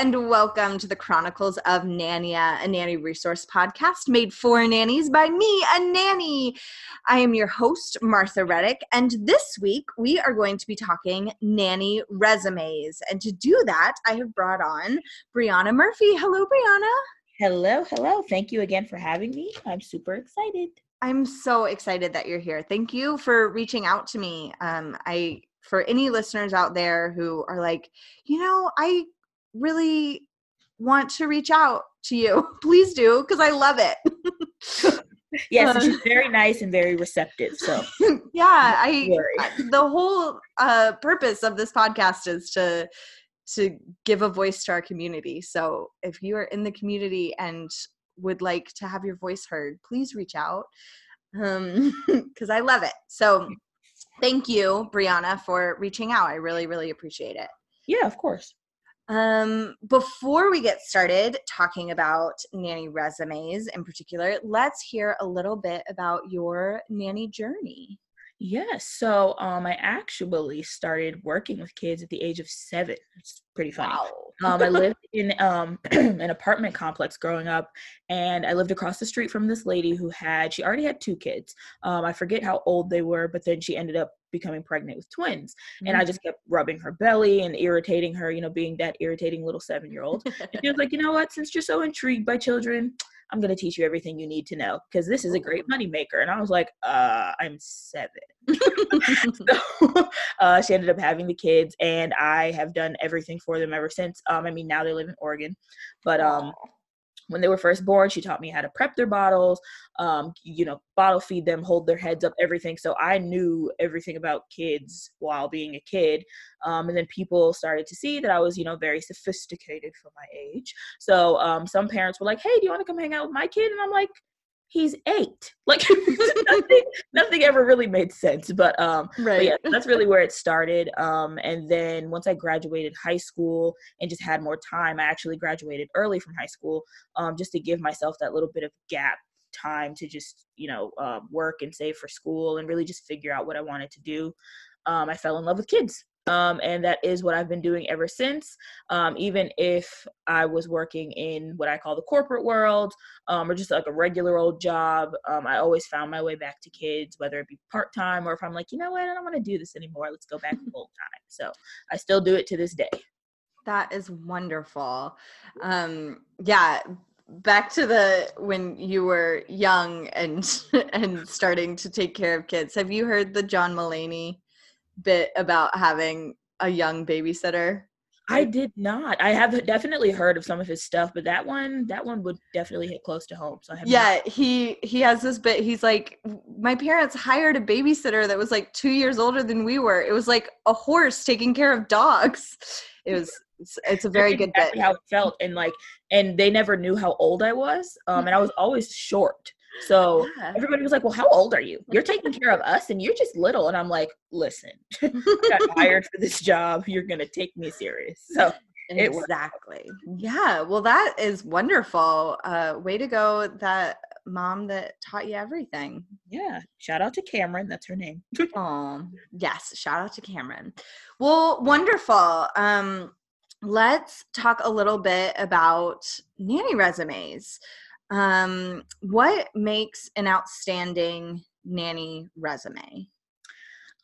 And welcome to the Chronicles of Nania, a nanny resource podcast made for nannies by me, a nanny. I am your host, Martha Reddick, and this week we are going to be talking nanny resumes. And to do that, I have brought on Brianna Murphy. Hello, Brianna. Hello, hello. Thank you again for having me. I'm super excited. I'm so excited that you're here. Thank you for reaching out to me. Um, I for any listeners out there who are like, you know, I really want to reach out to you. Please do because I love it. Yes, Uh, she's very nice and very receptive. So yeah, I I- the whole uh, purpose of this podcast is to to give a voice to our community. So if you are in the community and would like to have your voice heard, please reach out um because I love it. So thank you, Brianna, for reaching out. I really, really appreciate it. yeah, of course. Um, before we get started talking about nanny resumes in particular, let's hear a little bit about your nanny journey. Yes. So um I actually started working with kids at the age of seven. It's pretty funny. Um, I lived in um, an apartment complex growing up, and I lived across the street from this lady who had, she already had two kids. Um, I forget how old they were, but then she ended up becoming pregnant with twins. And I just kept rubbing her belly and irritating her, you know, being that irritating little seven year old. And she was like, you know what, since you're so intrigued by children, I'm going to teach you everything you need to know because this is a great moneymaker. And I was like, uh, I'm seven. so uh, she ended up having the kids, and I have done everything for them ever since. Um, I mean, now they live in Oregon, but um, when they were first born, she taught me how to prep their bottles, um, you know, bottle feed them, hold their heads up, everything. So I knew everything about kids while being a kid. Um, and then people started to see that I was, you know, very sophisticated for my age. So um, some parents were like, "Hey, do you want to come hang out with my kid?" And I'm like, "He's eight. Like nothing, nothing ever really made sense. But um, but right. yeah, that's really where it started. Um, and then once I graduated high school and just had more time, I actually graduated early from high school, um, just to give myself that little bit of gap time to just you know uh, work and save for school and really just figure out what I wanted to do. Um, I fell in love with kids. Um, and that is what I've been doing ever since. Um, even if I was working in what I call the corporate world, um, or just like a regular old job, um, I always found my way back to kids, whether it be part time or if I'm like, you know what, I don't want to do this anymore. Let's go back full time. So I still do it to this day. That is wonderful. Um, yeah, back to the when you were young and and starting to take care of kids. Have you heard the John Mulaney bit about having a young babysitter? I did not. I have definitely heard of some of his stuff, but that one, that one would definitely hit close to home. So I have not- Yeah, he he has this bit. He's like, my parents hired a babysitter that was like two years older than we were. It was like a horse taking care of dogs. It was. It's, it's a very good exactly bit. how it felt and like and they never knew how old i was um and i was always short so Yeah. everybody was like well how old are you you're taking care of us and you're just little and i'm like listen i got hired for this job you're gonna take me serious so exactly. Yeah. Well, that is wonderful. Uh, way to go, that mom that taught you everything. yeah shout out to cameron that's her name Oh, yes. Shout out to Cameron. Well, wonderful. Um, let's talk a little bit about nanny resumes. Um, what makes an outstanding nanny resume?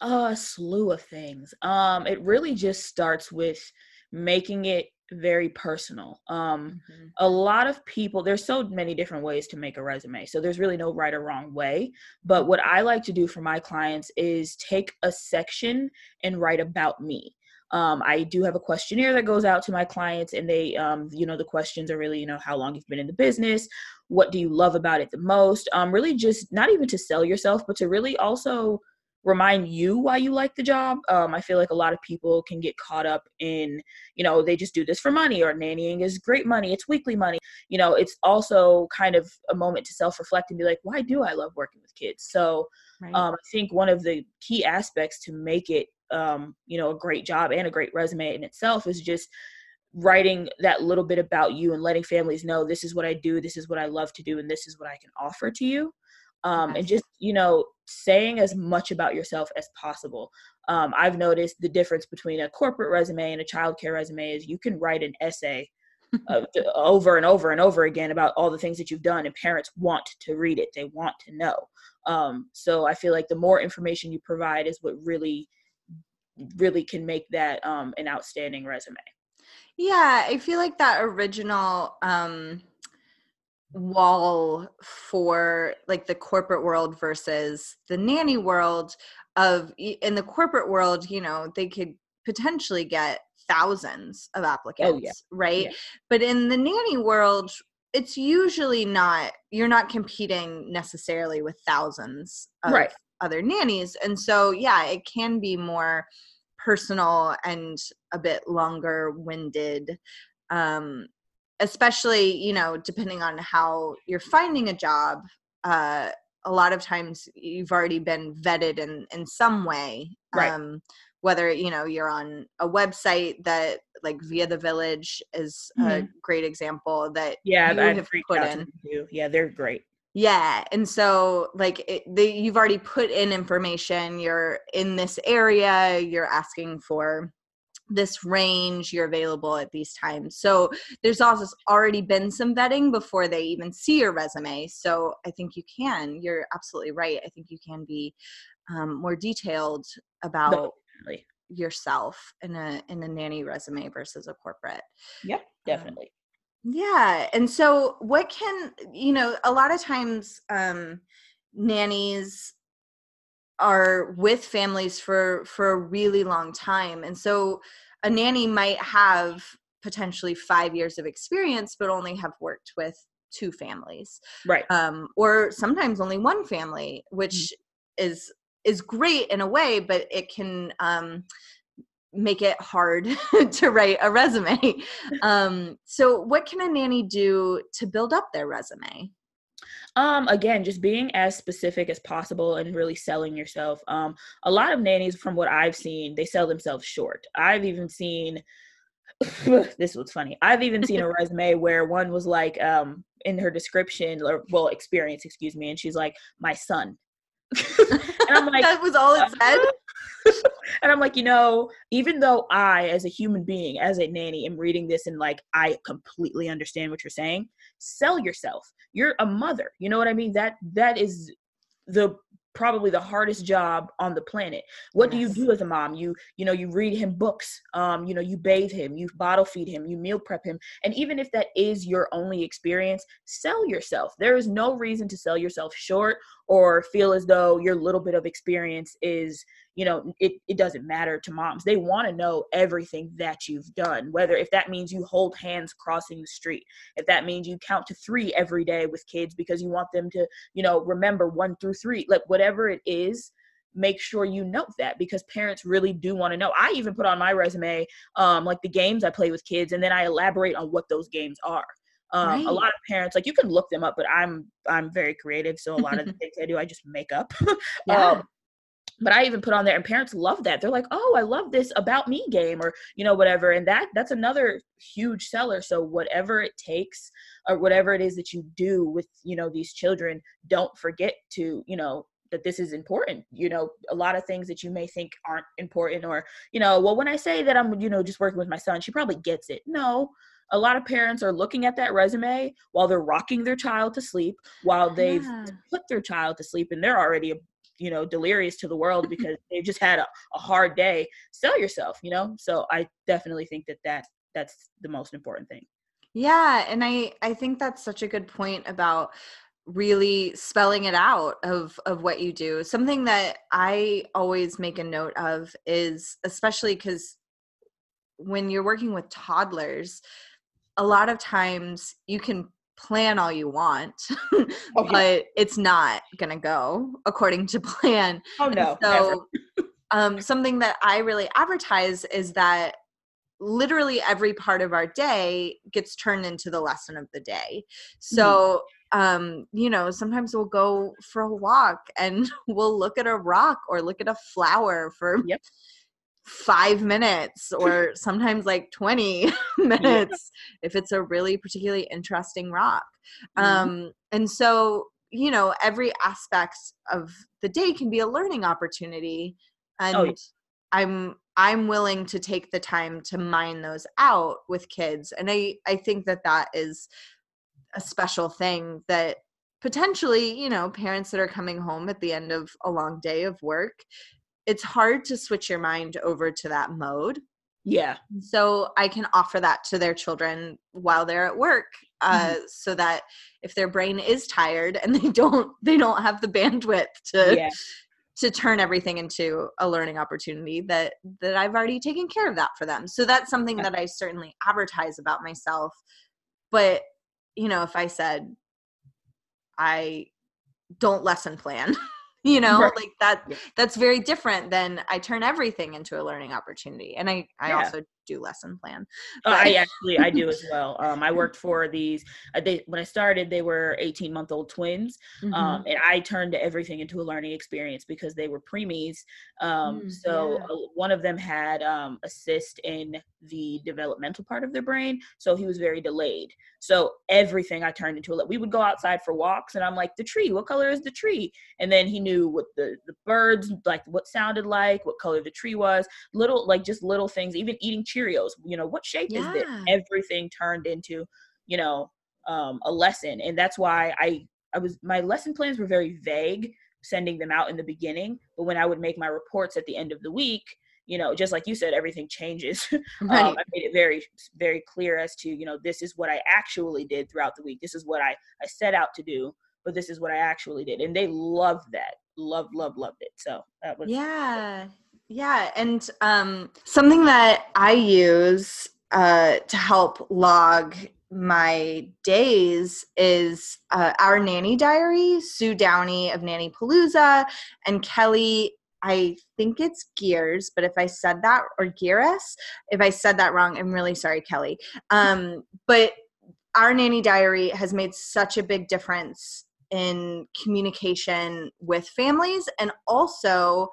A slew of things. Um, it really just starts with making it very personal. Um, mm-hmm. A lot of people, there's so many different ways to make a resume. So there's really no right or wrong way. But what I like to do for my clients is take a section and write about me. Um, I do have a questionnaire that goes out to my clients, and they, um, you know, the questions are really, you know, how long you've been in the business, what do you love about it the most, um, really just not even to sell yourself, but to really also remind you why you like the job. Um, I feel like a lot of people can get caught up in, you know, they just do this for money or nannying is great money, it's weekly money. You know, it's also kind of a moment to self reflect and be like, why do I love working with kids? So right. um, I think one of the key aspects to make it, um, you know, a great job and a great resume in itself is just writing that little bit about you and letting families know this is what I do, this is what I love to do, and this is what I can offer to you um, and just you know saying as much about yourself as possible. Um, i've noticed the difference between a corporate resume and a childcare resume is you can write an essay uh, over and over and over again about all the things that you've done and parents want to read it they want to know. Um, so i feel like the more information you provide is what really really can make that um, an outstanding resume yeah i feel like that original um wall for like the corporate world versus the nanny world of in the corporate world you know they could potentially get thousands of applicants oh, yeah. right yeah. but in the nanny world it's usually not you're not competing necessarily with thousands of right. Other nannies and so yeah it can be more personal and a bit longer winded um especially you know depending on how you're finding a job uh, a lot of times you've already been vetted in in some way right. um, whether you know you're on a website that like via the village is mm-hmm. a great example that yeah you have put in yeah they're great yeah and so like it, they, you've already put in information you're in this area you're asking for this range you're available at these times. So there's also already been some vetting before they even see your resume so i think you can you're absolutely right i think you can be um, more detailed about yourself in a in a nanny resume versus a corporate yeah um, definitely yeah and so what can you know a lot of times um nannies are with families for for a really long time and so a nanny might have potentially five years of experience but only have worked with two families right um, or sometimes only one family which mm-hmm. is is great in a way but it can um, make it hard to write a resume um, so what can a nanny do to build up their resume um, again, just being as specific as possible and really selling yourself. Um, a lot of nannies, from what I've seen, they sell themselves short. I've even seen this was funny. I've even seen a resume where one was like, um, in her description or well, experience, excuse me, and she's like, my son. and I'm like, that was all it said. and I'm like, you know, even though I, as a human being, as a nanny, am reading this and like, I completely understand what you're saying, sell yourself. You're a mother. You know what I mean? That that is the probably the hardest job on the planet what yes. do you do as a mom you you know you read him books um you know you bathe him you bottle feed him you meal prep him and even if that is your only experience sell yourself there is no reason to sell yourself short or feel as though your little bit of experience is you know it, it doesn't matter to moms they want to know everything that you've done whether if that means you hold hands crossing the street if that means you count to three every day with kids because you want them to you know remember one through three like whatever it is make sure you note that because parents really do want to know i even put on my resume um, like the games i play with kids and then i elaborate on what those games are um, right. a lot of parents like you can look them up but i'm i'm very creative so a lot of the things i do i just make up yeah. um, but i even put on there and parents love that. They're like oh i love this about me game or you know whatever and that that's another huge seller. So whatever it takes or whatever it is that you do with you know these children don't forget to you know that this is important. You know a lot of things that you may think aren't important or you know well when i say that i'm you know just working with my son she probably gets it. No. A lot of parents are looking at that resume while they're rocking their child to sleep while they've Yeah. put their child to sleep and they're already you know delirious to the world because they've just had a, a hard day. Sell yourself you know? So i definitely think that that that's the most important thing. Yeah, and I I think that's such a good point about really spelling it out of of what you do. Something that I always make a note of is especially cuz when you're working with toddlers, a lot of times you can plan all you want, Oh, yeah. but it's not going to go according to plan. oh no never. so um, something that I really advertise is that literally every part of our day gets turned into the lesson of the day. So, um, you know, sometimes we'll go for a walk and we'll look at a rock or look at a flower for Yep. Five minutes or sometimes like 20 minutes if it's a really particularly interesting rock. Mhm. Um, and so, you know, every aspect of the day can be a learning opportunity. And Oh, yeah. I'm I'm willing to take the time to mine those out with kids. And I I think that that is a special thing that potentially, you know, parents that are coming home at the end of a long day of work, it's hard to switch your mind over to that mode. Yeah. So i can offer that to their children while they're at work uh, so that if their brain is tired and they don't they don't have the bandwidth to yeah. to turn everything into a learning opportunity that that i've already taken care of that for them. So that's something that i certainly advertise about myself but you know if i said i don't lesson plan you know Right. like that Yeah. that's very different than i turn everything into a learning opportunity and i i Yeah. also do lesson plan Uh, I actually I do as well. Um, I worked for these. Uh, they, when I started, they were 18 month old twins, Mhm. um, and I turned everything into a learning experience because they were preemies. Um, Mm, so yeah. uh, one of them had um, a cyst in the developmental part of their brain, so he was very delayed. So everything I turned into a. We would go outside for walks, and I'm like, the tree. What color is the tree? And then he knew what the the birds like, what sounded like, what color the tree was little like just little things even eating cheerios you know what shape is it everything turned into you know um, a lesson? And that's why i i was my lesson plans were very vague sending them out in the beginning but when i would make my reports at the end of the week you know just like you said everything changes. Right um, i made it very very clear as to you know this is what i actually did throughout the week. This is what i i set out to do but this is what i actually did. And they loved that. Loved loved loved it. So that was yeah yeah and um something that i use uh to help log my days is uh, our nanny diary sue downey of Nannypalooza and kelly i think it's gears but if i said that or gearus if i said that wrong i'm really sorry kelly. Um but our nanny diary has made such a big difference in communication with families and also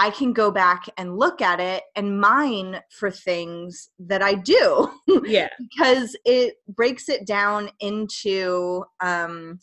I can go back and look at it and mine for things that I do yeah because it breaks it down into um,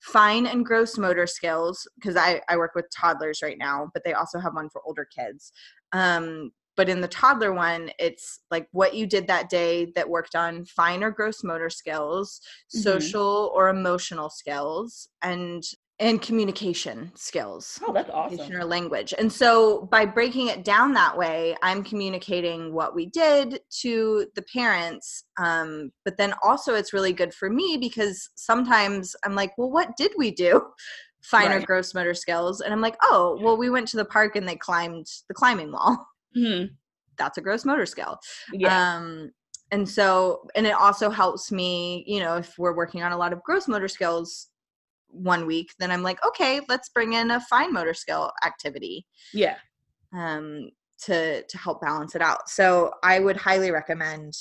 fine and gross motor skills. Because I, I work with toddlers right now, but they also have one for older kids. Um, but in the toddler one, it's like what you did that day that worked on fine or gross motor skills, Mhm. social or emotional skills, and and communication skills oh that's awesome or language. And so by breaking it down that way, I'm communicating what we did to the parents. Um, but then also it's really good for me because sometimes I'm like, well, what did we do? Finer Right. gross motor skills. And I'm like, oh, well, we went to the park and they climbed the climbing wall. Mhm. That's a gross motor skill. yeah Um, and so, and it also helps me, you know, if we're working on a lot of gross motor skills one week, then I'm like, okay, let's bring in a fine motor skill activity. Yeah. Um, to to help balance it out. So I would highly recommend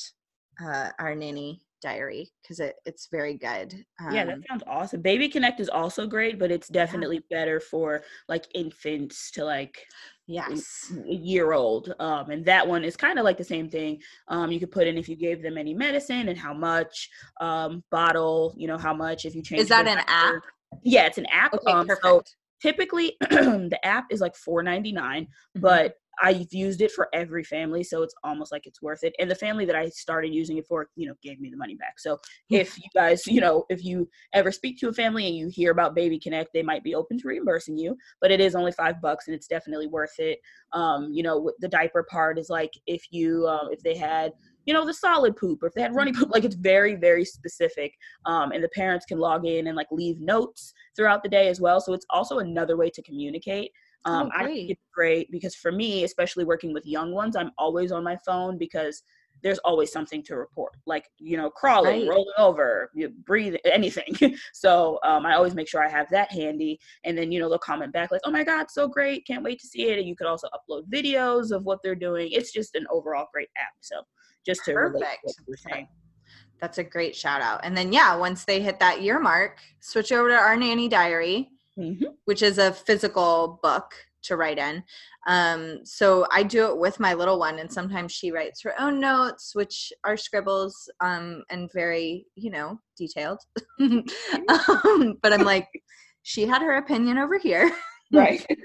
uh, our nanny diary because it, it's very good. Um, yeah that sounds awesome. Baby connect is also great but it's definitely better for like infants to like yes, a year old um and that one is kind of like the same thing. Um you could put in if you gave them any medicine and how much um bottle you know how much if you change is that an app? Yeah it's an app Okay, um perfect. so typically the app is like 4.99 Mm-hmm. but I've used it for every family, so it's almost like it's worth it. And the family that I started using it for, you know, gave me the money back. So if you guys, you know, if you ever speak to a family and you hear about Baby Connect, they might be open to reimbursing you, but it is only five bucks and it's definitely worth it. Um, you know, the diaper part is like if you, um, if they had, you know, the solid poop or if they had runny poop, like it's very, very specific. Um, and the parents can log in and like leave notes throughout the day as well. So it's also another way to communicate. Um, Oh, I think it's great because for me, especially working with young ones, I'm always on my phone because there's always something to report, like you know, crawling, Right. rolling over, you know, breathing, anything. so um, I always make sure I have that handy, and then you know they'll comment back like, "Oh my God, so great! Can't wait to see it." And you could also upload videos of what they're doing. It's just an overall great app. So just to relate Perfect. what saying. That's a great shout out. And then yeah, once they hit that year mark, switch over to our nanny diary, Mhm. which is a physical book to write in. Um, so I do it with my little one, and sometimes she writes her own notes, which are scribbles um, and very, you know, detailed. um, but I'm like, she had her opinion over here. Right.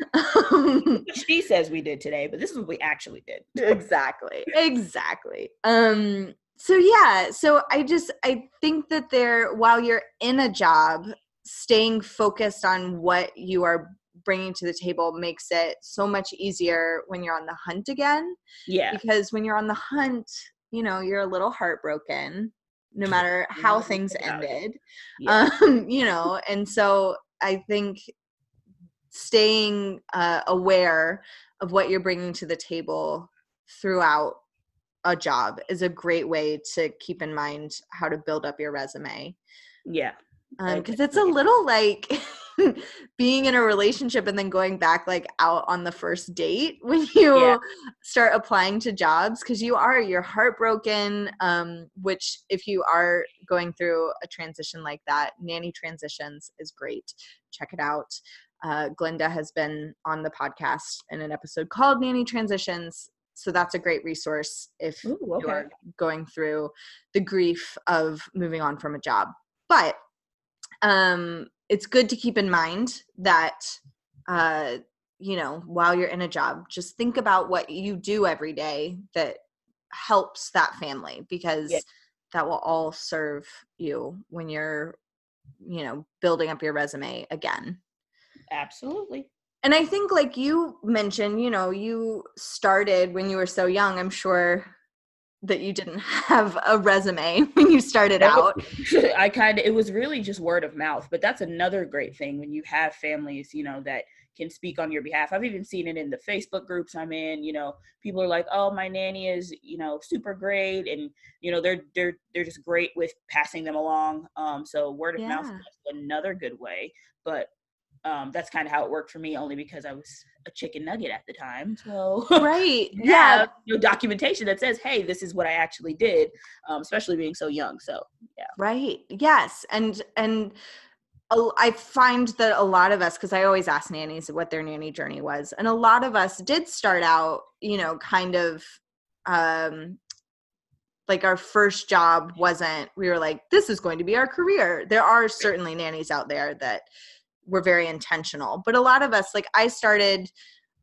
Um, she says we did today, but this is what we actually did. exactly exactly um so yeah so i just i think that there while you're in a job staying focused on what you are bringing to the table makes it so much easier when you're on the hunt again Yeah. because when you're on the hunt you know you're a little heartbroken no matter how things doubt about it. ended Yeah. um you know and so i think staying uh, aware of what you're bringing to the table throughout a job is a great way to keep in mind how to build up your resume yeah. Because it's a little like being in a relationship and then going back like out on the first date when you Yeah. start applying to jobs because you are you're heartbroken um which if you are going through a transition like that nanny transitions is great check it out uh, glenda has been on the podcast in an episode called nanny transitions so that's a great resource if Ooh, okay. you're going through the grief of moving on from a job but um it's good to keep in mind that uh you know while you're in a job just think about what you do every day that helps that family because Yeah. that will all serve you when you're you know building up your resume again Absolutely. and i think like you mentioned you know you started when you were so young i'm sure that you didn't have a resume when you started out I kind of it was really just word of mouth, but that's another great thing when you have families, you know, that can speak on your behalf. I've even seen it in the Facebook groups I'm in, you know, people are like, "Oh, my nanny is, you know, super great and, you know, they're they're they're just great with passing them along." Um so word of mouth is another good way, but um that's kind of how it worked for me only because I was a chicken nugget at the time. So right yeah know, documentation that says, "Hey, this is what I actually did," um, especially being so young. So yeah, Right. Yes. And and I find that a lot of us, because I always ask nannies what their nanny journey was, and a lot of us did start out, you know, kind of um like our first job wasn't we were like this is going to be our career there are certainly nannies out there that were very intentional but a lot of us like i started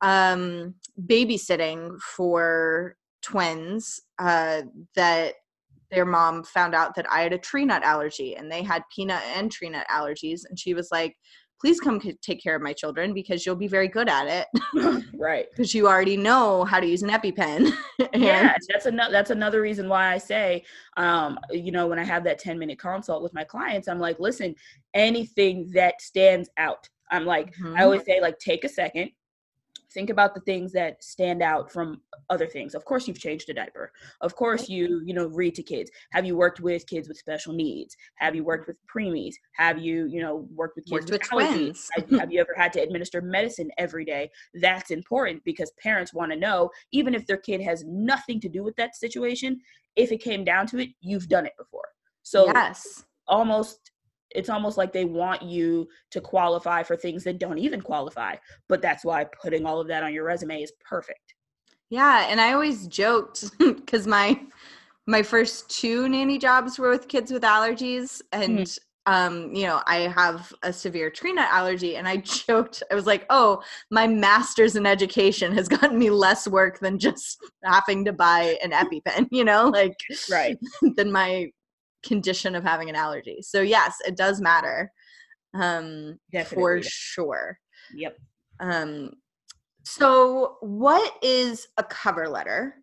um babysitting for twins uh that their mom found out that I had a tree nut allergy and they had peanut and tree nut allergies. And she was like, please come take care of my children because you'll be very good at it right. because you already know how to use an EpiPen. And- Yeah, that's another that's another reason why I say, um, you know, when I have that ten minute consult with my clients, I'm like, listen, anything that stands out, I'm like, Mhm. I always say, like, take a second. Think about the things that stand out from other things. Of course, you've changed a diaper. Of course, you you know read to kids. Have you worked with kids with special needs? Have you worked with preemies? Have you you know worked with kids Worked with, twins. Have- Have you ever had to administer medicine every day? That's important because parents want to know, even if their kid has nothing to do with that situation, if it came down to it, you've done it before. So yes. almost it's almost like they want you to qualify for things that don't even qualify. But that's why putting all of that on your resume is perfect. Yeah. And I always joked because my my first two nanny jobs were with kids with allergies and um, you know, I have a severe tree nut allergy, and I joked, I was like, oh, my master's in education has gotten me less work than just having to buy an EpiPen, you know, like, right, than my condition of having an allergy. So, yes, it does matter um, Definitely. for sure. Yep. Um, so, what is a cover letter?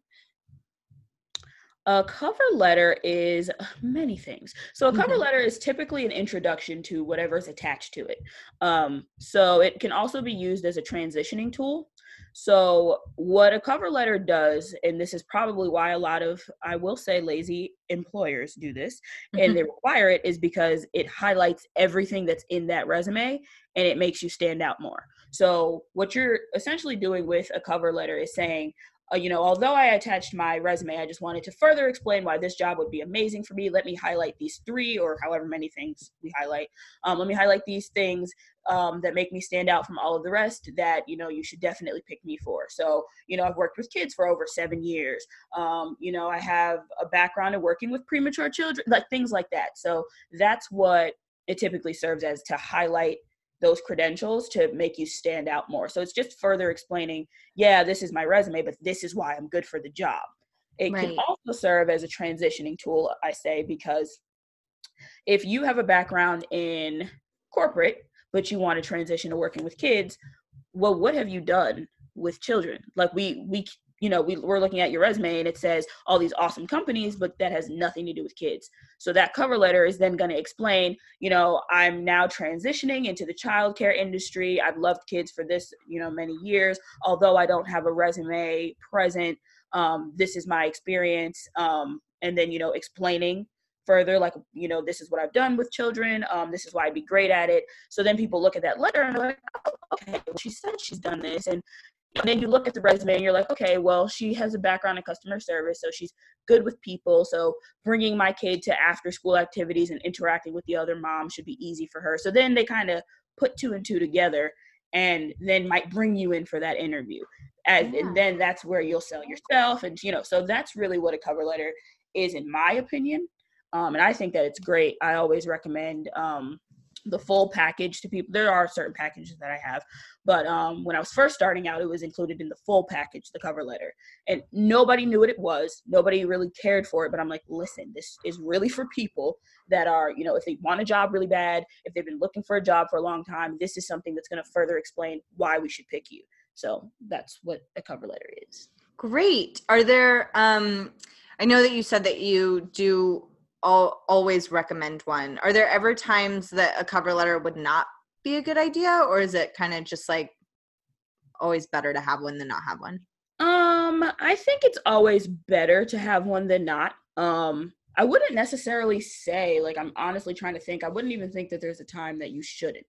A cover letter is many things. So, a cover mm-hmm. letter is typically an introduction to whatever is attached to it. Um, so, it can also be used as a transitioning tool. So, what a cover letter does, and this is probably why a lot of, I will say, lazy employers do this and mm-hmm. they require it, is because it highlights everything that's in that resume and it makes you stand out more. So, what you're essentially doing with a cover letter is saying, uh, you know, although I attached my resume, I just wanted to further explain why this job would be amazing for me. Let me highlight these three or however many things we highlight. Um, let me highlight these things um, that make me stand out from all of the rest that, you know, you should definitely pick me for. So, you know, I've worked with kids for over seven years. Um, you know, I have a background in working with premature children, like things like that. So that's what it typically serves as to highlight those credentials to make you stand out more. So it's just further explaining, yeah, this is my resume, but this is why I'm good for the job. It right. can also serve as a transitioning tool, I say, because if you have a background in corporate, but you want to transition to working with kids, well, what have you done with children? Like we we you know, we, we're looking at your resume and it says all these awesome companies, but that has nothing to do with kids. So that cover letter is then going to explain, you know, I'm now transitioning into the childcare industry. I've loved kids for this, you know, many years. Although I don't have a resume present, um, this is my experience. Um, and then, you know, explaining further like you know this is what i've done with children um, this is why i'd be great at it. So then people look at that letter and they're like oh, okay she said she's done this. And and then you look at the resume and you're like okay well she has a background in customer service so she's good with people. So bringing my kid to after school activities and interacting with the other mom should be easy for her. So then they kind of put two and two together and then might bring you in for that interview. As, yeah. and then that's where you'll sell yourself and you know so that's really what a cover letter is in my opinion um, and i think that it's great i always recommend um, the full package to people. There are certain packages that I have, but um, when I was first starting out, it was included in the full package, the cover letter, and nobody knew what it was. Nobody really cared for it. But I'm like, listen, this is really for people that are, you know, if they want a job really bad, if they've been looking for a job for a long time, this is something that's going to further explain why we should pick you. So that's what a cover letter is. Great. Are there? um I know that you said that you do I'll always recommend one. Are there ever times that a cover letter would not be a good idea, or is it kind of just like always better to have one than not have one? Um, I think it's always better to have one than not. Um, I wouldn't necessarily say like I'm honestly trying to think. I wouldn't even think that there's a time that you shouldn't.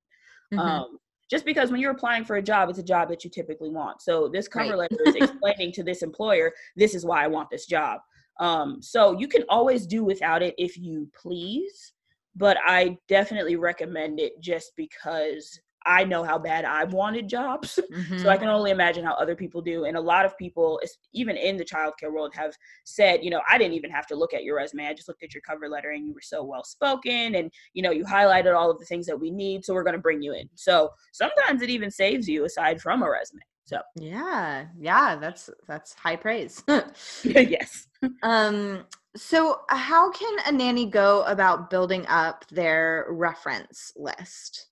Mm-hmm. Um, just because when you're applying for a job, it's a job that you typically want. So this cover right. letter is explaining to this employer, this is why I want this job. Um, so you can always do without it if you please, but I definitely recommend it just because I know how bad I've wanted jobs. Mm-hmm. So I mm-hmm. can only imagine how other people do. And a lot of people, even in the childcare world, have said, you know, I didn't even have to look at your resume. I just looked at your cover letter and you were so well spoken and, you know, you highlighted all of the things that we need. So we're going to bring you in. So sometimes it even saves you aside from a resume. So yeah, yeah, that's that's high praise. yes. um so how can a nanny go about building up their reference list?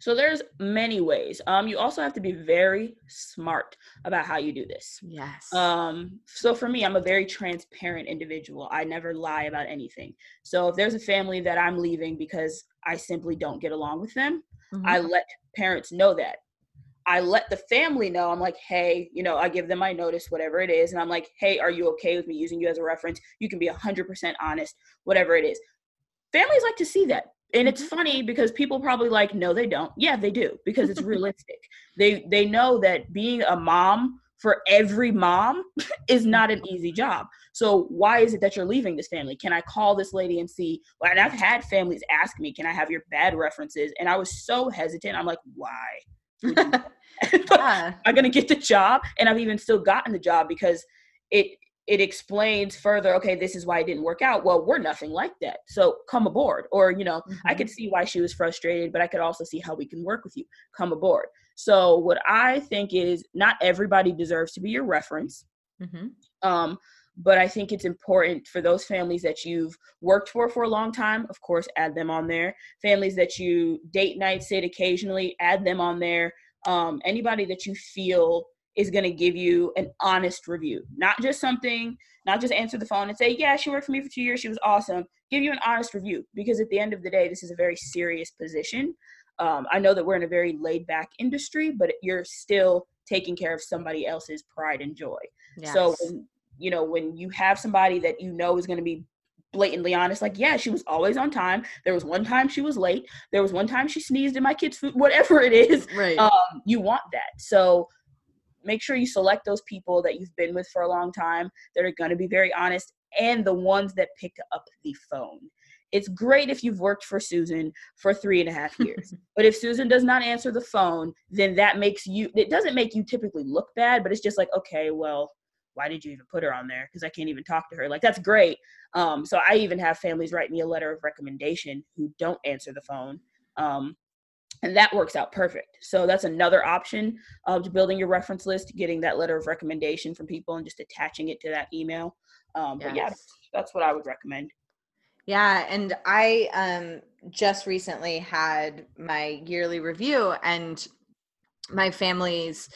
So there's many ways. Um, you also have to be very smart about how you do this. Yes. Um, so for me, I'm a very transparent individual. I never lie about anything. So if there's a family that I'm leaving because I simply don't get along with them, mm-hmm. I let parents know that. I let the family know. I'm like, hey, you know, I give them my notice, whatever it is. And I'm like, hey, are you okay with me using you as a reference? You can be 100% honest, whatever it is. Families like to see that. And it's mm-hmm. funny because people probably like, no, they don't. Yeah, they do because it's realistic. they they know that being a mom for every mom is not an easy job. So why is it that you're leaving this family? Can I call this lady and see? And I've had families ask me, can I have your bad references? And I was so hesitant. I'm like, why? Yeah. I'm gonna get the job, and I've even still gotten the job because it it explains further okay this is why it didn't work out. Well we're nothing like that. So come aboard. Or you know mm-hmm. i could see why she was frustrated but i could also see how we can work with you. Come aboard. So what i think is not everybody deserves to be your reference. Mm-hmm. um, but i think it's important for those families that you've worked for for a long time of course add them on there families that you date night sit occasionally add them on there um, anybody that you feel is going to give you an honest review, not just something, not just answer the phone and say, yeah, she worked for me for two years, she was awesome. Give you an honest review because at the end of the day, this is a very serious position. Um, I know that we're in a very laid back industry, but you're still taking care of somebody else's pride and joy. Yes. So, when, you know, when you have somebody that you know is going to be blatantly honest like yeah she was always on time there was one time she was late there was one time she sneezed in my kid's food whatever it is right um, you want that so make sure you select those people that you've been with for a long time that are going to be very honest and the ones that pick up the phone. It's great if you've worked for Susan for three and a half years. but if Susan does not answer the phone, then that makes you, it doesn't make you typically look bad, but it's just like, okay, well, why did you even put her on there? Because I can't even talk to her. Like, that's great. Um, so I even have families write me a letter of recommendation who don't answer the phone. Um, and that works out perfect so that's another option of building your reference list getting that letter of recommendation from people and just attaching it to that email um, yes. but yeah that's what i would recommend yeah and i um, just recently had my yearly review and my family's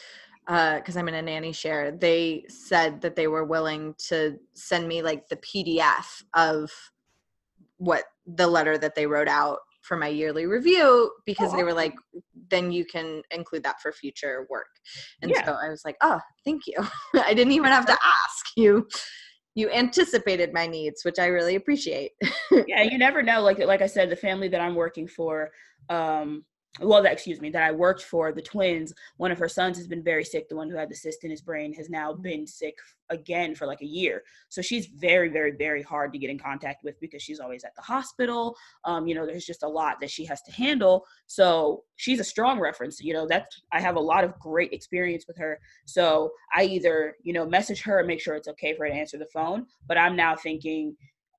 because uh, i'm in a nanny share they said that they were willing to send me like the pdf of what the letter that they wrote out for my yearly review because oh, they were like then you can include that for future work. And yeah. so i was like oh thank you. I didn't even have to ask. You you anticipated my needs which i really appreciate. Yeah you never know like like i said the family that i'm working for um well, excuse me, that I worked for, the twins, one of her sons has been very sick. The one who had the cyst in his brain has now mm-hmm. been sick again for like a year. So she's very, very, very hard to get in contact with because she's always at the hospital. Um, you know, there's just a lot that she has to handle. So she's a strong reference. You know, that's I have a lot of great experience with her. So I either, you know, message her and make sure it's okay for her to answer the phone. But I'm now thinking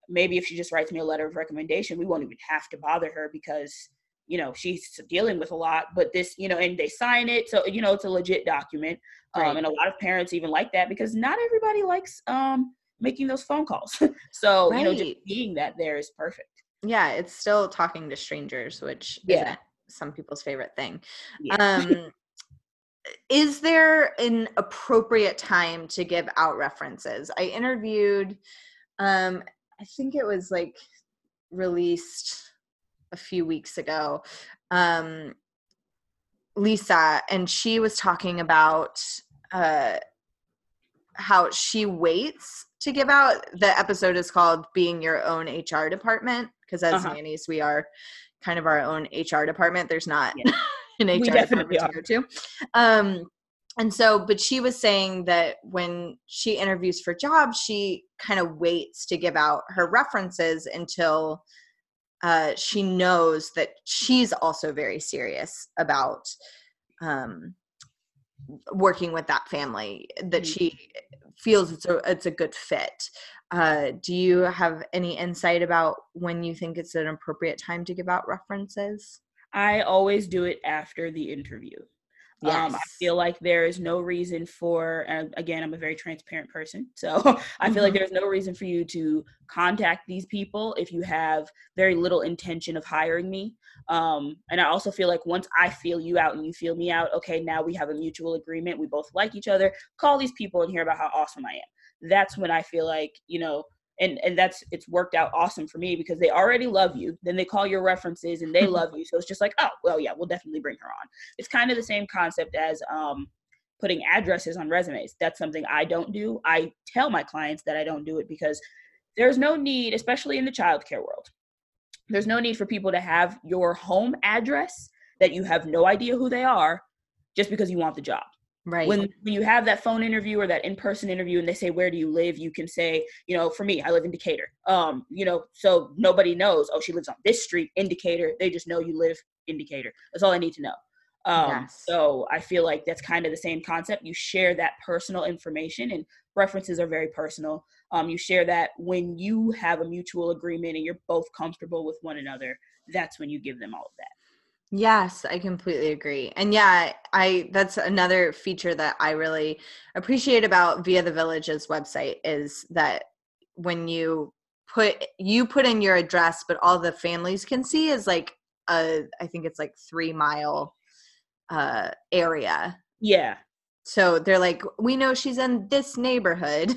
maybe if she just writes me a letter of recommendation, we won't even have to bother her because you know she's dealing with a lot but this you know and they sign it so you know it's a legit document um, and a lot of parents even like that because not everybody likes um making those phone calls so right. you know just being that there is perfect yeah it's still talking to strangers which yeah. some people's favorite thing yeah. um is there an appropriate time to give out references i interviewed um i think it was like released a few weeks ago um, lisa and she was talking about uh, how she waits to give out the episode is called being your own hr department because as uh-huh. nannies we are kind of our own hr department there's not yeah. an hr department to go to um, and so but she was saying that when she interviews for jobs she kind of waits to give out her references until uh, she knows that she's also very serious about um, working with that family that mm-hmm. she feels it's a it's a good fit. Uh, do you have any insight about when you think it's an appropriate time to give out references? I always do it after the interview Yes. Um, I feel like there is no reason for, and again, I'm a very transparent person. So I feel like mm-hmm. there's no reason for you to contact these people if you have very little intention of hiring me. Um, and I also feel like once I feel you out and you feel me out, okay, now we have a mutual agreement. We both like each other. Call these people and hear about how awesome I am. That's when I feel like, you know, and and that's it's worked out awesome for me because they already love you then they call your references and they love you. So it's just like oh well yeah we'll definitely bring her on. It's kind of the same concept as um putting addresses on resumes. That's something i don't do. I tell my clients that i don't do it because there's no need especially in the childcare world there's no need for people to have your home address that you have no idea who they are just because you want the job Right. When when you have that phone interview or that in-person interview and they say where do you live, you can say, you know, for me, I live in Decatur. Um, you know, so nobody knows, oh, she lives on this street in Decatur. They just know you live in Decatur. That's all I need to know. Um, yes. so I feel like that's kind of the same concept. You share that personal information and references are very personal. Um, you share that when you have a mutual agreement and you're both comfortable with one another. That's when you give them all of that. Yes, I completely agree. And yeah, I that's another feature that I really appreciate about Via the Village's website is that when you put you put in your address but all the families can see is like a I think it's like 3 mile uh area. Yeah. So they're like we know she's in this neighborhood.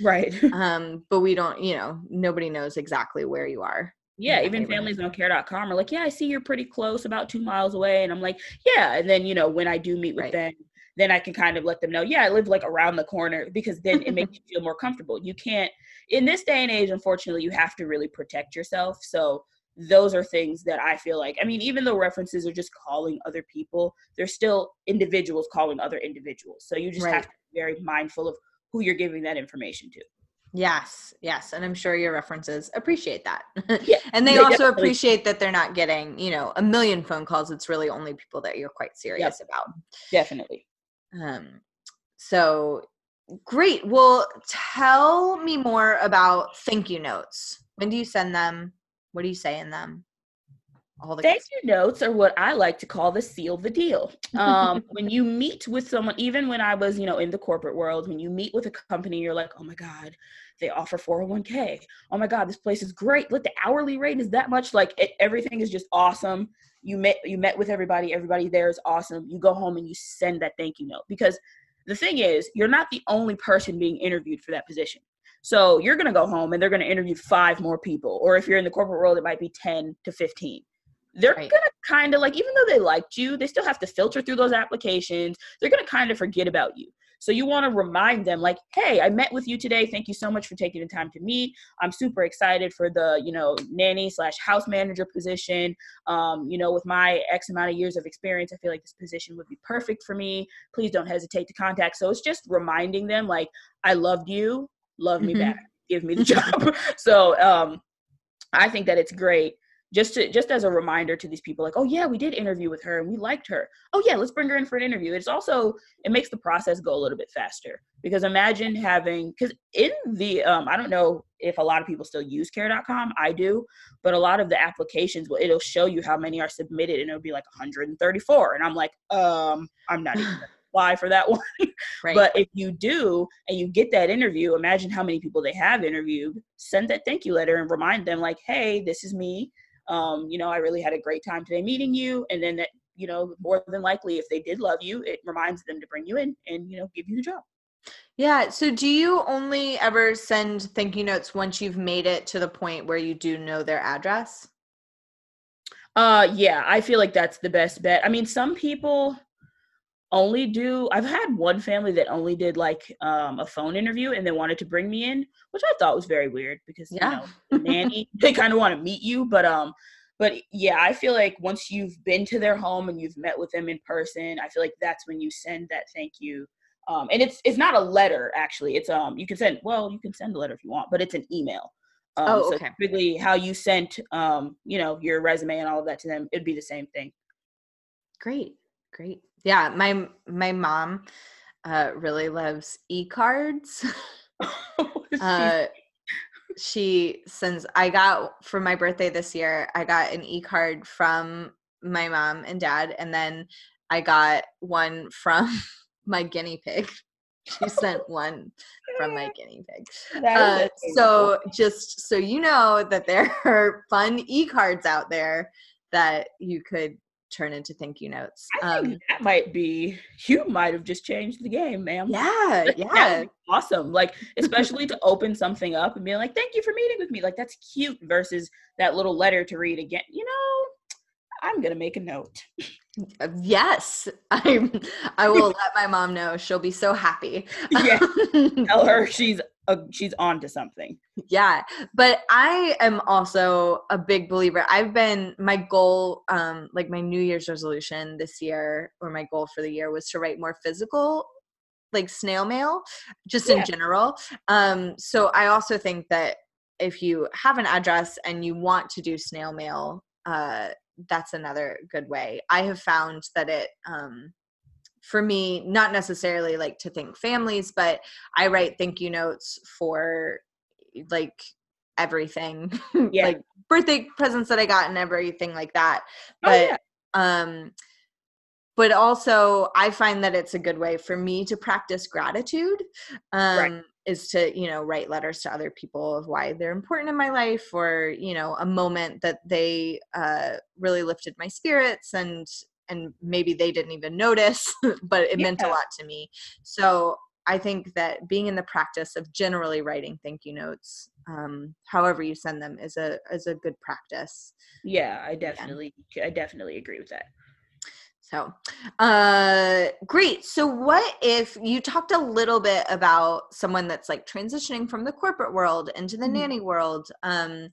Right. um but we don't, you know, nobody knows exactly where you are yeah even families don't care.com are like yeah i see you're pretty close about two miles away and i'm like yeah and then you know when i do meet with right. them then i can kind of let them know yeah i live like around the corner because then it makes you feel more comfortable you can't in this day and age unfortunately you have to really protect yourself so those are things that i feel like i mean even though references are just calling other people they're still individuals calling other individuals so you just right. have to be very mindful of who you're giving that information to Yes, yes, and I'm sure your references appreciate that. Yeah, and they, also appreciate that they're not getting, you know, a million phone calls. It's really only people that you're quite serious yep. about. Definitely. Um so great. Well, tell me more about thank you notes. When do you send them? What do you say in them? All the thank you notes are what I like to call the seal the deal. Um, when you meet with someone, even when I was, you know, in the corporate world, when you meet with a company, you're like, oh my God, they offer 401k. Oh my God, this place is great. Look, the hourly rate is that much. Like it, everything is just awesome. You met you met with everybody. Everybody there is awesome. You go home and you send that thank you note because the thing is, you're not the only person being interviewed for that position. So you're going to go home and they're going to interview five more people. Or if you're in the corporate world, it might be 10 to 15 they're right. gonna kind of like even though they liked you they still have to filter through those applications. They're gonna kind of forget about you. So you want to remind them like hey i met with you today. Thank you so much for taking the time to meet. I'm super excited for the you know nanny slash house manager position. Um, you know with my x amount of years of experience i feel like this position would be perfect for me. Please don't hesitate to contact. So it's just reminding them like i loved you. Love me mm-hmm. back. Give me the job. So um, i think that it's great just to just as a reminder to these people like oh yeah we did interview with her and we liked her. Oh yeah let's bring her in for an interview. It's also it makes the process go a little bit faster because imagine having because in the um, i don't know if a lot of people still use care.com i do but a lot of the applications well it'll show you how many are submitted and it'll be like 134 and i'm like um i'm not even apply for that one. Right. but if you do and you get that interview imagine how many people they have interviewed send that thank you letter and remind them like hey this is me um, you know, I really had a great time today meeting you. And then that, you know, more than likely, if they did love you, it reminds them to bring you in and, you know, give you the job. Yeah. So do you only ever send thank you notes once you've made it to the point where you do know their address? Uh yeah, I feel like that's the best bet. I mean, some people only do I've had one family that only did like um, a phone interview and they wanted to bring me in, which I thought was very weird because yeah. you know, nanny they kind of want to meet you, but um but yeah, I feel like once you've been to their home and you've met with them in person, I feel like that's when you send that thank you. Um, and it's it's not a letter actually. It's um you can send well you can send a letter if you want, but it's an email. Um, oh, okay. So typically, how you sent um you know your resume and all of that to them, it'd be the same thing. Great, great yeah my my mom uh really loves e-cards. Uh she sends i got for my birthday this year i got an e-card from my mom and dad and then i got one from my guinea pig. She sent one from my guinea pig. Uh, so just so you know that there are fun e-cards out there that you could turn into thank you notes. Um, that might be you might have just changed the game, ma'am. Yeah, yeah, awesome. Like especially to open something up and be like, "Thank you for meeting with me." Like that's cute versus that little letter to read again. You know, I'm gonna make a note. Uh, yes, I I will let my mom know. She'll be so happy. yeah, tell her she's a, she's on to something. Yeah, but I am also a big believer. I've been my goal, um, like my New Year's resolution this year, or my goal for the year was to write more physical, like snail mail, just yeah. in general. Um, so I also think that if you have an address and you want to do snail mail, uh, that's another good way. I have found that it um, for me, not necessarily like to thank families, but I write thank you notes for like everything, yeah. like birthday presents that I got and everything like that. Oh, but yeah. um but also I find that it's a good way for me to practice gratitude. Um, right. Is to you know write letters to other people of why they're important in my life, or you know a moment that they uh, really lifted my spirits, and and maybe they didn't even notice, but it yeah. meant a lot to me. So I think that being in the practice of generally writing thank you notes, um, however you send them, is a is a good practice. Yeah, I definitely, I definitely agree with that. So, uh, great. So, what if you talked a little bit about someone that's like transitioning from the corporate world into the mm-hmm. nanny world, um,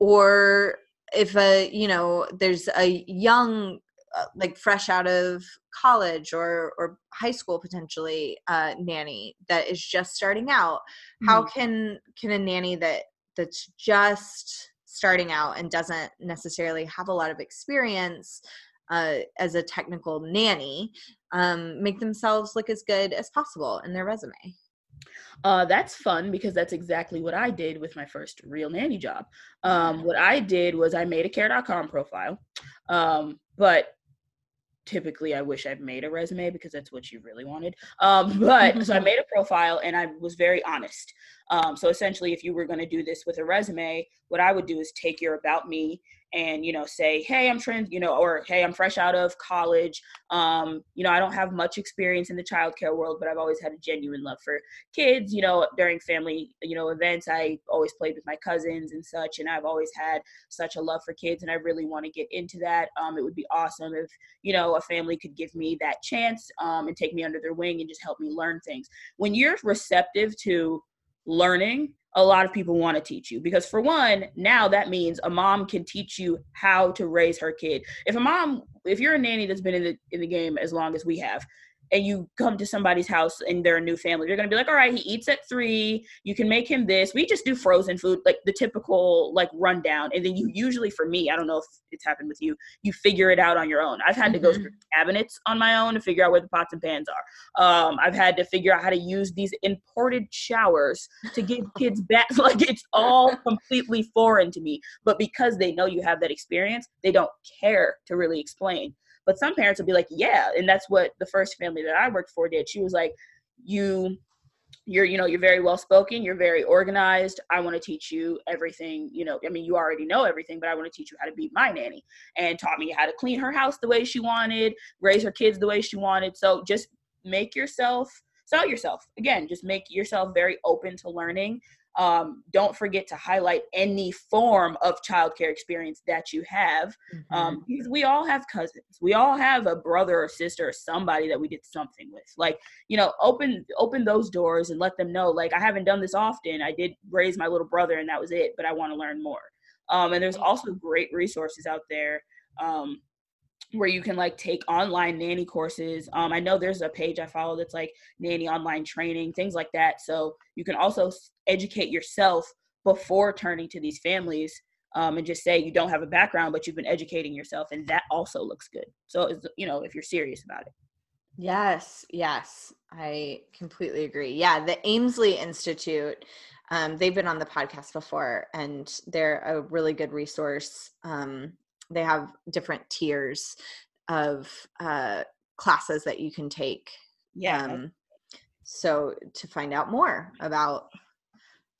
or if a you know there's a young uh, like fresh out of college or or high school potentially uh, nanny that is just starting out mm-hmm. how can can a nanny that that's just starting out and doesn't necessarily have a lot of experience uh, as a technical nanny um, make themselves look as good as possible in their resume uh, that's fun because that's exactly what I did with my first real nanny job. Um, what I did was I made a care.com profile, um, but typically I wish I'd made a resume because that's what you really wanted. Um, but so I made a profile and I was very honest. Um, so essentially, if you were going to do this with a resume, what I would do is take your about me and you know say hey i'm trans you know or hey i'm fresh out of college. Um you know i don't have much experience in the childcare world but i've always had a genuine love for kids you know during family you know events i always played with my cousins and such and i've always had such a love for kids and i really want to get into that. Um it would be awesome if you know a family could give me that chance um and take me under their wing and just help me learn things. When you're receptive to learning a lot of people want to teach you. Because for one now that means a mom can teach you how to raise her kid. If a mom if you're a nanny that's been in the in the game as long as we have and you come to somebody's house and they're a new family, you're gonna be like, all right, he eats at three. You can make him this. We just do frozen food, like the typical like rundown. And then you usually, for me, I don't know if it's happened with you, you figure it out on your own. I've had mm-hmm. to go mm-hmm. through cabinets on my own to figure out where the pots and pans are. Um, I've had to figure out how to use these imported showers to give kids back. like it's all completely foreign to me. But because they know you have that experience, they don't care to really explain. But some parents will be like, yeah. And that's what the first family that I worked for did. She was like, you you're you know you're very well spoken you're very organized i want to teach you everything you know i mean you already know everything but i want to teach you how to be my nanny and taught me how to clean her house the way she wanted raise her kids the way she wanted so just make yourself sell yourself again just make yourself very open to learning um, don't forget to highlight any form of childcare experience that you have. Mm-hmm. Um, because we all have cousins. We all have a brother or sister or somebody that we did something with. Like, you know, open open those doors and let them know, like, I haven't done this often. I did raise my little brother and that was it, but I want to learn more. Um, and there's also great resources out there. Um, where you can like take online nanny courses. Um, I know there's a page I follow that's like nanny online training, things like that. So you can also educate yourself before turning to these families um, and just say you don't have a background, but you've been educating yourself, and that also looks good. So you know if you're serious about it. Yes, yes, I completely agree. Yeah, the Aimsley Institute. Um, they've been on the podcast before, and they're a really good resource. Um, they have different tiers of uh, classes that you can take. Yeah. Um, so to find out more about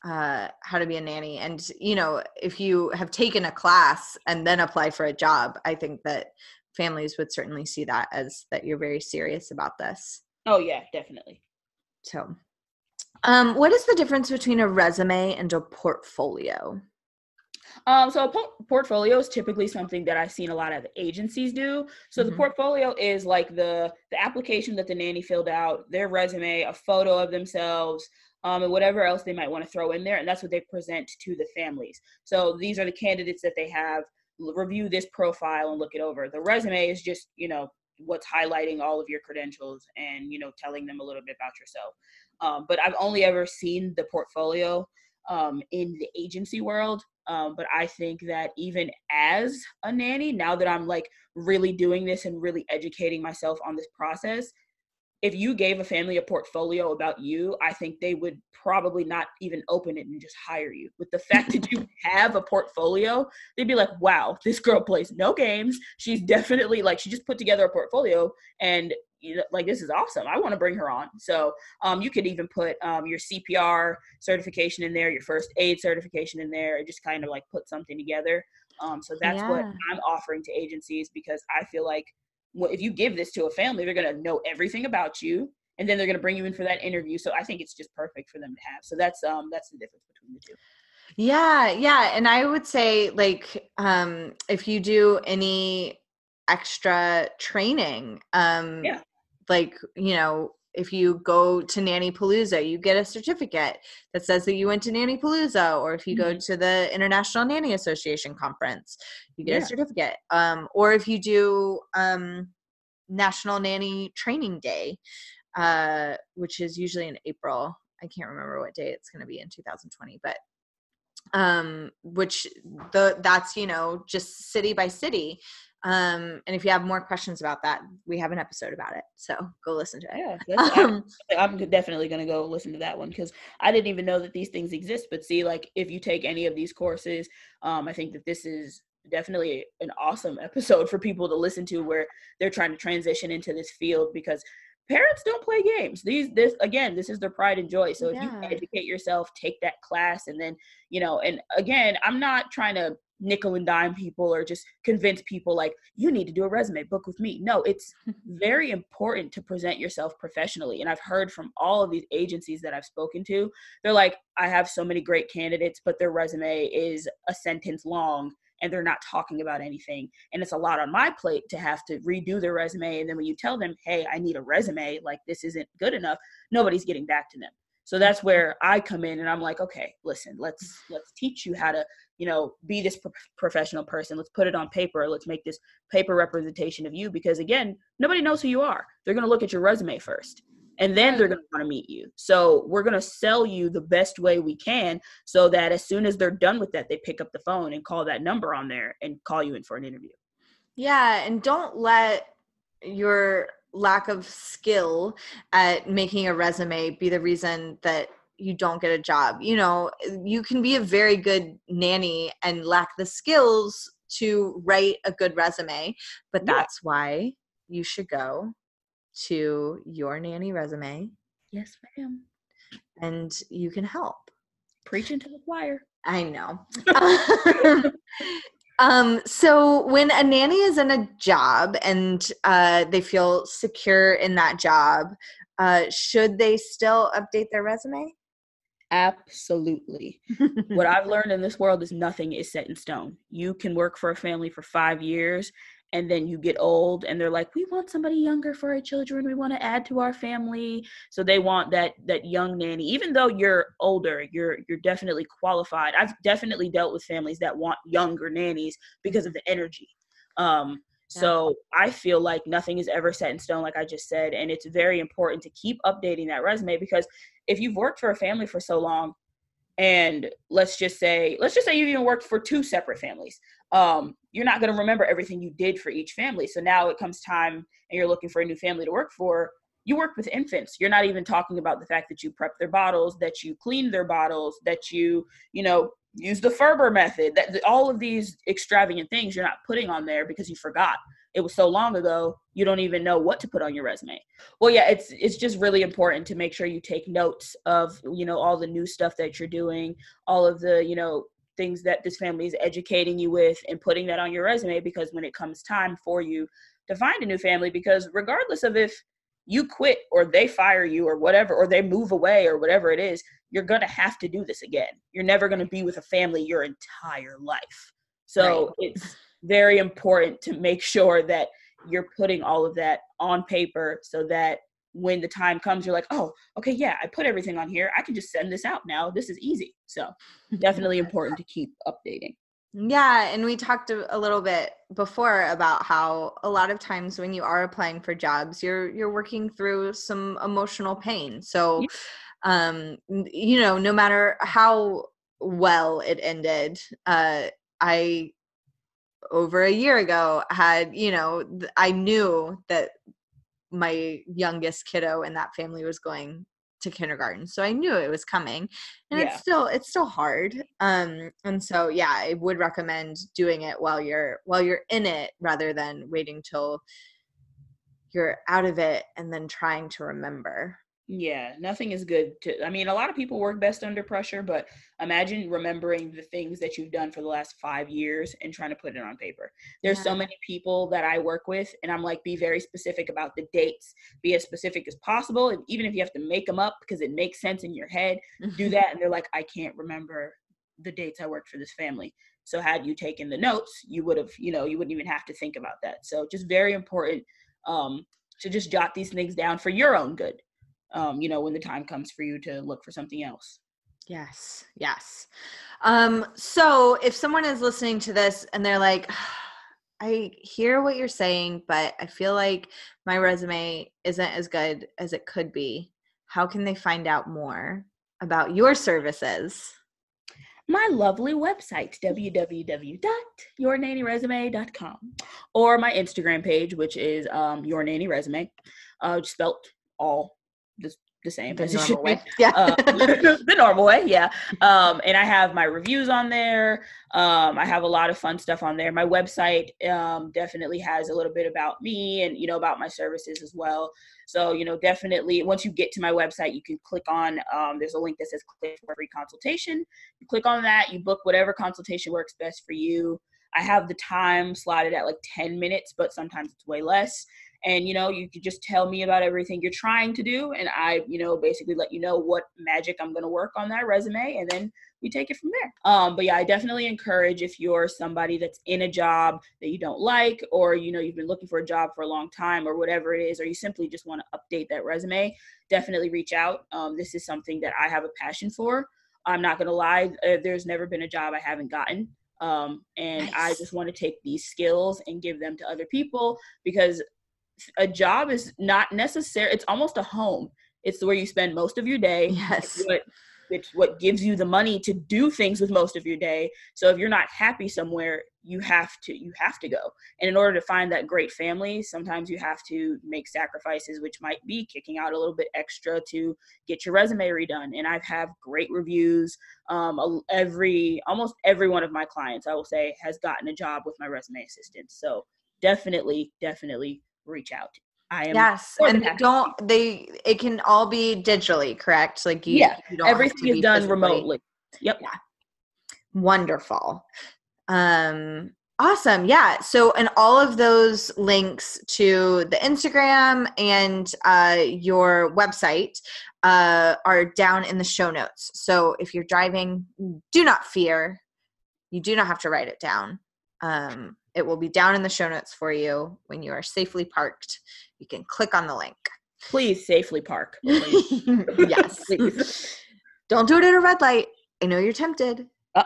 uh, how to be a nanny, and you know, if you have taken a class and then apply for a job, I think that families would certainly see that as that you're very serious about this. Oh yeah, definitely. So, um, what is the difference between a resume and a portfolio? Um, so a po- portfolio is typically something that I've seen a lot of agencies do. So mm-hmm. the portfolio is like the the application that the nanny filled out, their resume, a photo of themselves, um, and whatever else they might want to throw in there, and that's what they present to the families. So these are the candidates that they have. Review this profile and look it over. The resume is just you know what's highlighting all of your credentials and you know telling them a little bit about yourself. Um, but I've only ever seen the portfolio um, in the agency world. Um, but I think that even as a nanny, now that I'm like really doing this and really educating myself on this process, if you gave a family a portfolio about you, I think they would probably not even open it and just hire you. With the fact that you have a portfolio, they'd be like, wow, this girl plays no games. She's definitely like, she just put together a portfolio and you know, like this is awesome. I want to bring her on. So um, you could even put um, your CPR certification in there, your first aid certification in there, and just kind of like put something together. Um, so that's yeah. what I'm offering to agencies because I feel like if you give this to a family, they're going to know everything about you, and then they're going to bring you in for that interview. So I think it's just perfect for them to have. So that's um that's the difference between the two. Yeah, yeah, and I would say like um if you do any extra training, um yeah. like you know if you go to Nannypalooza, you get a certificate that says that you went to Nannypalooza, or if you mm-hmm. go to the International Nanny Association conference, you get yeah. a certificate. Um, or if you do um, National Nanny Training Day, uh, which is usually in April. I can't remember what day it's going to be in 2020, but um which the that's you know just city by city um, and if you have more questions about that, we have an episode about it. So go listen to it. Yeah, um, I'm, definitely going to go listen to that one because I didn't even know that these things exist. But see, like if you take any of these courses, um, I think that this is definitely an awesome episode for people to listen to where they're trying to transition into this field because parents don't play games these this again this is their pride and joy so if you educate yourself take that class and then you know and again i'm not trying to nickel and dime people or just convince people like you need to do a resume book with me. No it's very important to present yourself professionally and i've heard from all of these agencies that i've spoken to they're like i have so many great candidates but their resume is a sentence long and they're not talking about anything and it's a lot on my plate to have to redo their resume and then when you tell them hey i need a resume like this isn't good enough nobody's getting back to them. So that's where i come in and i'm like okay listen let's let's teach you how to you know be this pro- professional person. Let's put it on paper. Let's make this paper representation of you because again nobody knows who you are. They're going to look at your resume first and then they're going to want to meet you. So we're going to sell you the best way we can so that as soon as they're done with that they pick up the phone and call that number on there and call you in for an interview. Yeah and don't let your lack of skill at making a resume be the reason that you don't get a job. You know, you can be a very good nanny and lack the skills to write a good resume, but yeah. that's why you should go to your nanny resume. Yes, ma'am. And you can help. Preaching to the choir. I know. um, so when a nanny is in a job and uh, they feel secure in that job, uh, should they still update their resume? Absolutely. what I've learned in this world is nothing is set in stone. You can work for a family for five years and then you get old and they're like, we want somebody younger for our children. We want to add to our family. So they want that that young nanny. Even though you're older, you're you're definitely qualified. I've definitely dealt with families that want younger nannies because of the energy. Um, so I feel like nothing is ever set in stone, like I just said. And it's very important to keep updating that resume because if you've worked for a family for so long, and let's just say, let's just say you've even worked for two separate families, um, you're not going to remember everything you did for each family. So now it comes time and you're looking for a new family to work for. You work with infants. You're not even talking about the fact that you prep their bottles, that you clean their bottles, that you, you know, use the Ferber method. That all of these extravagant things you're not putting on there because you forgot. It was so long ago, you don't even know what to put on your resume. Well, yeah, it's it's just really important to make sure you take notes of, you know, all the new stuff that you're doing, all of the, you know, things that this family is educating you with and putting that on your resume because when it comes time for you to find a new family because regardless of if you quit or they fire you or whatever or they move away or whatever it is you're going to have to do this again. You're never going to be with a family your entire life. So right. it's very important to make sure that you're putting all of that on paper so that when the time comes you're like oh okay yeah i put everything on here. I can just send this out now. This is easy. So definitely important to keep updating yeah, and we talked a little bit before about how a lot of times when you are applying for jobs, you're you're working through some emotional pain. So, um, you know, no matter how well it ended, uh, I over a year ago had you know i knew that my youngest kiddo in that family was going to kindergarten so i knew it was coming and Yeah. it's still it's still hard um and so yeah i would recommend doing it while you're while you're in it rather than waiting till you're out of it and then trying to remember Yeah, nothing is good to I mean, a lot of people work best under pressure, but imagine remembering the things that you've done for the last 5 years and trying to put it on paper. There's so many people that I work with and I'm like be very specific about the dates. Be as specific as possible and even if you have to make them up because it makes sense in your head, do that and they're like I can't remember the dates I worked for this family. So had you taken the notes, you would have, you know, you wouldn't even have to think about that. So just very important um to just jot these things down for your own good um, you know, when the time comes for you to look for something else. Yes, yes. Um, so if someone is listening to this and they're like, I hear what you're saying, but I feel like my resume isn't as good as it could be, how can they find out more about your services? My lovely website, www.yournannyresume.com, or my Instagram page, which is um, Your Nanny Resume, uh, spelt all the, the same The as normal way. Yeah. uh, the normal way, yeah. Um, and I have my reviews on there. Um, I have a lot of fun stuff on there. My website um, definitely has a little bit about me and you know about my services as well. So you know, definitely once you get to my website, you can click on. Um, there's a link that says "click for free consultation." You click on that, you book whatever consultation works best for you. I have the time slotted at like 10 minutes, but sometimes it's way less and you know you could just tell me about everything you're trying to do and i you know basically let you know what magic i'm going to work on that resume and then we take it from there. Um but yeah i definitely encourage if you're somebody that's in a job that you don't like or you know you've been looking for a job for a long time or whatever it is or you simply just want to update that resume definitely reach out. Um, this is something that i have a passion for. I'm not going to lie uh, there's never been a job i haven't gotten um, and i just want to take these skills and give them to other people because a job is not necessary it's almost a home. It's where you spend most of your day. Yes. what it's what gives you the money to do things with most of your day. So if you're not happy somewhere you have to you have to go. And in order to find that great family sometimes you have to make sacrifices which might be kicking out a little bit extra to get your resume redone. And i've have great reviews. Um every almost every one of my clients i will say has gotten a job with my resume assistant. So definitely definitely reach out i am Yes, and they don't they it can all be digitally, correct? Like you, Yeah, you don't everything is done physically- remotely yep Wonderful. Um awesome. Yeah. So and all of those links to the Instagram and uh your website uh are down in the show notes. So if you're driving, do not fear. You do not have to write it down. Um it will be down in the show notes for you when you are safely parked. You can click on the link. please safely park please. yes. Please. Don't do it at a red light. I know you're tempted. Uh,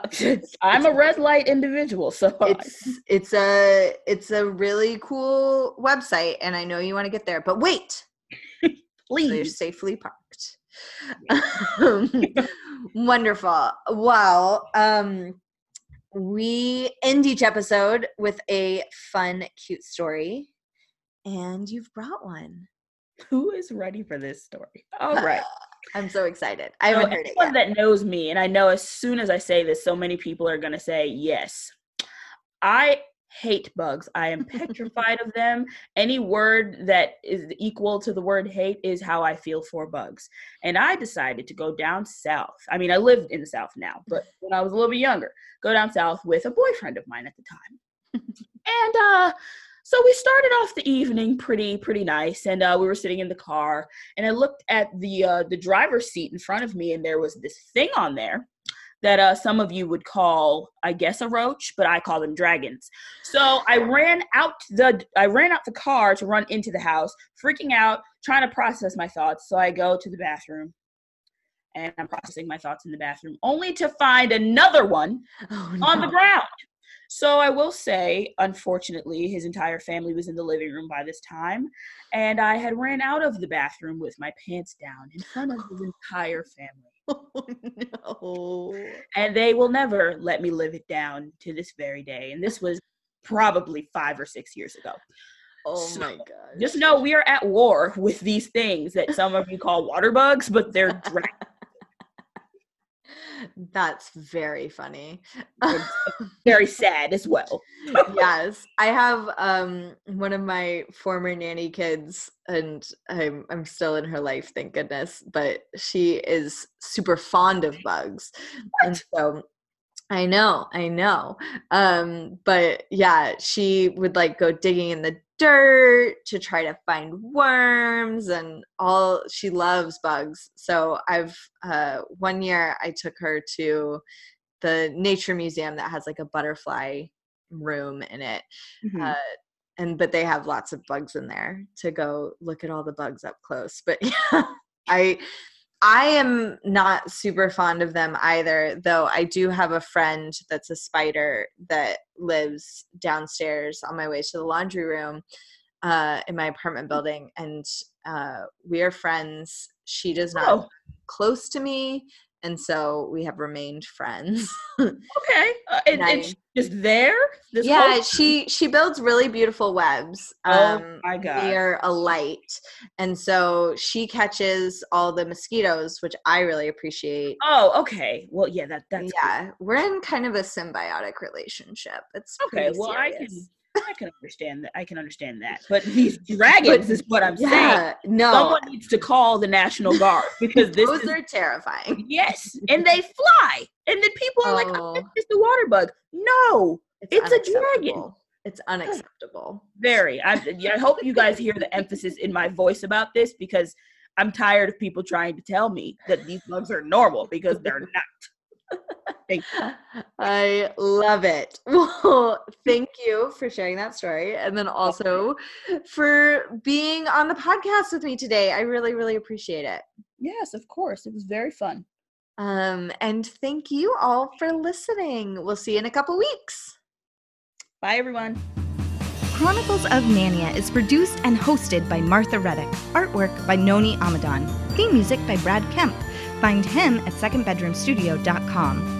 i'm a red light individual so it's it's a it's a really cool website and i know you want to get there but wait so you're please safely parked Um, wonderful well um we end each episode with a fun cute story. And you've brought one. Who is ready for this story? All right. I'm so excited. I So haven't heard it yet. that knows me and i know as soon as i say this so many people are going to say yes. I hate bugs. I am petrified of them. Any word that is equal to the word hate is how i feel for bugs. And i decided to go down south. I mean i lived in the south now but when i was a little bit younger go down south with a boyfriend of mine at the time. And uh so we started off the evening pretty pretty nice. And uh, we were sitting in the car and i looked at the uh, the driver's seat in front of me and there was this thing on there that uh, some of you would call i guess a roach but i call them dragons so i ran out the i ran out the car to run into the house freaking out trying to process my thoughts so i go to the bathroom and i'm processing my thoughts in the bathroom only to find another one oh, on the ground. So I will say, unfortunately, his entire family was in the living room by this time, and I had ran out of the bathroom with my pants down in front of his entire family. Oh no And they will never let me live it down to this very day. And this was probably five or six years ago. Oh So, my god. Just know we are at war with these things that some of you call water bugs, but they're dragons. That's very funny. very sad as well. yes, I have um one of my former nanny kids, and I'm I'm still in her life, thank goodness. But she is super fond of bugs, and so I know, I know. Um, but yeah, she would like go digging in the dirt to try to find worms and all she loves bugs. So I've uh one year I took her to the nature museum that has like a butterfly room in it. Mhm. Uh and but they have lots of bugs in there to go look at all the bugs up close. But yeah, I I am not super fond of them either, though I do have a friend that's a spider that lives downstairs on my way to the laundry room uh, in my apartment building, and uh, we are friends. She does not Oh. close to me, and so we have remained friends. Okay. Uh, and, and she's just there? This yeah, whole- she she builds really beautiful webs. Oh Um, my God. Are a light, and so she catches all the mosquitoes, which I really appreciate. Oh, okay. Well, yeah, that that's yeah, we're in kind of a symbiotic relationship. It's okay. Well, I can serious. I can understand that. I can understand that. But these dragons is what I'm saying. Yeah, no, Someone needs to call the National Guard because this those is are terrifying. yes, and they fly, and then people are like, "Oh, Oh. it's just a water bug." No, It's a dragon. It's unacceptable. very. I, I hope you guys hear the emphasis in my voice about this because I'm tired of people trying to tell me that these bugs are normal because they're not. Thank you. I love it. Well, thank you for sharing that story. And then also for being on the podcast with me today. I really, really appreciate it. Yes, of course. It was very fun. Um, and thank you all for listening. We'll see you in a couple weeks. Bye, everyone. Chronicles of Nania is produced and hosted by Martha Reddick. Artwork by Noni Amadon. Theme music by Brad Kemp. Find him at secondbedroomstudio.com.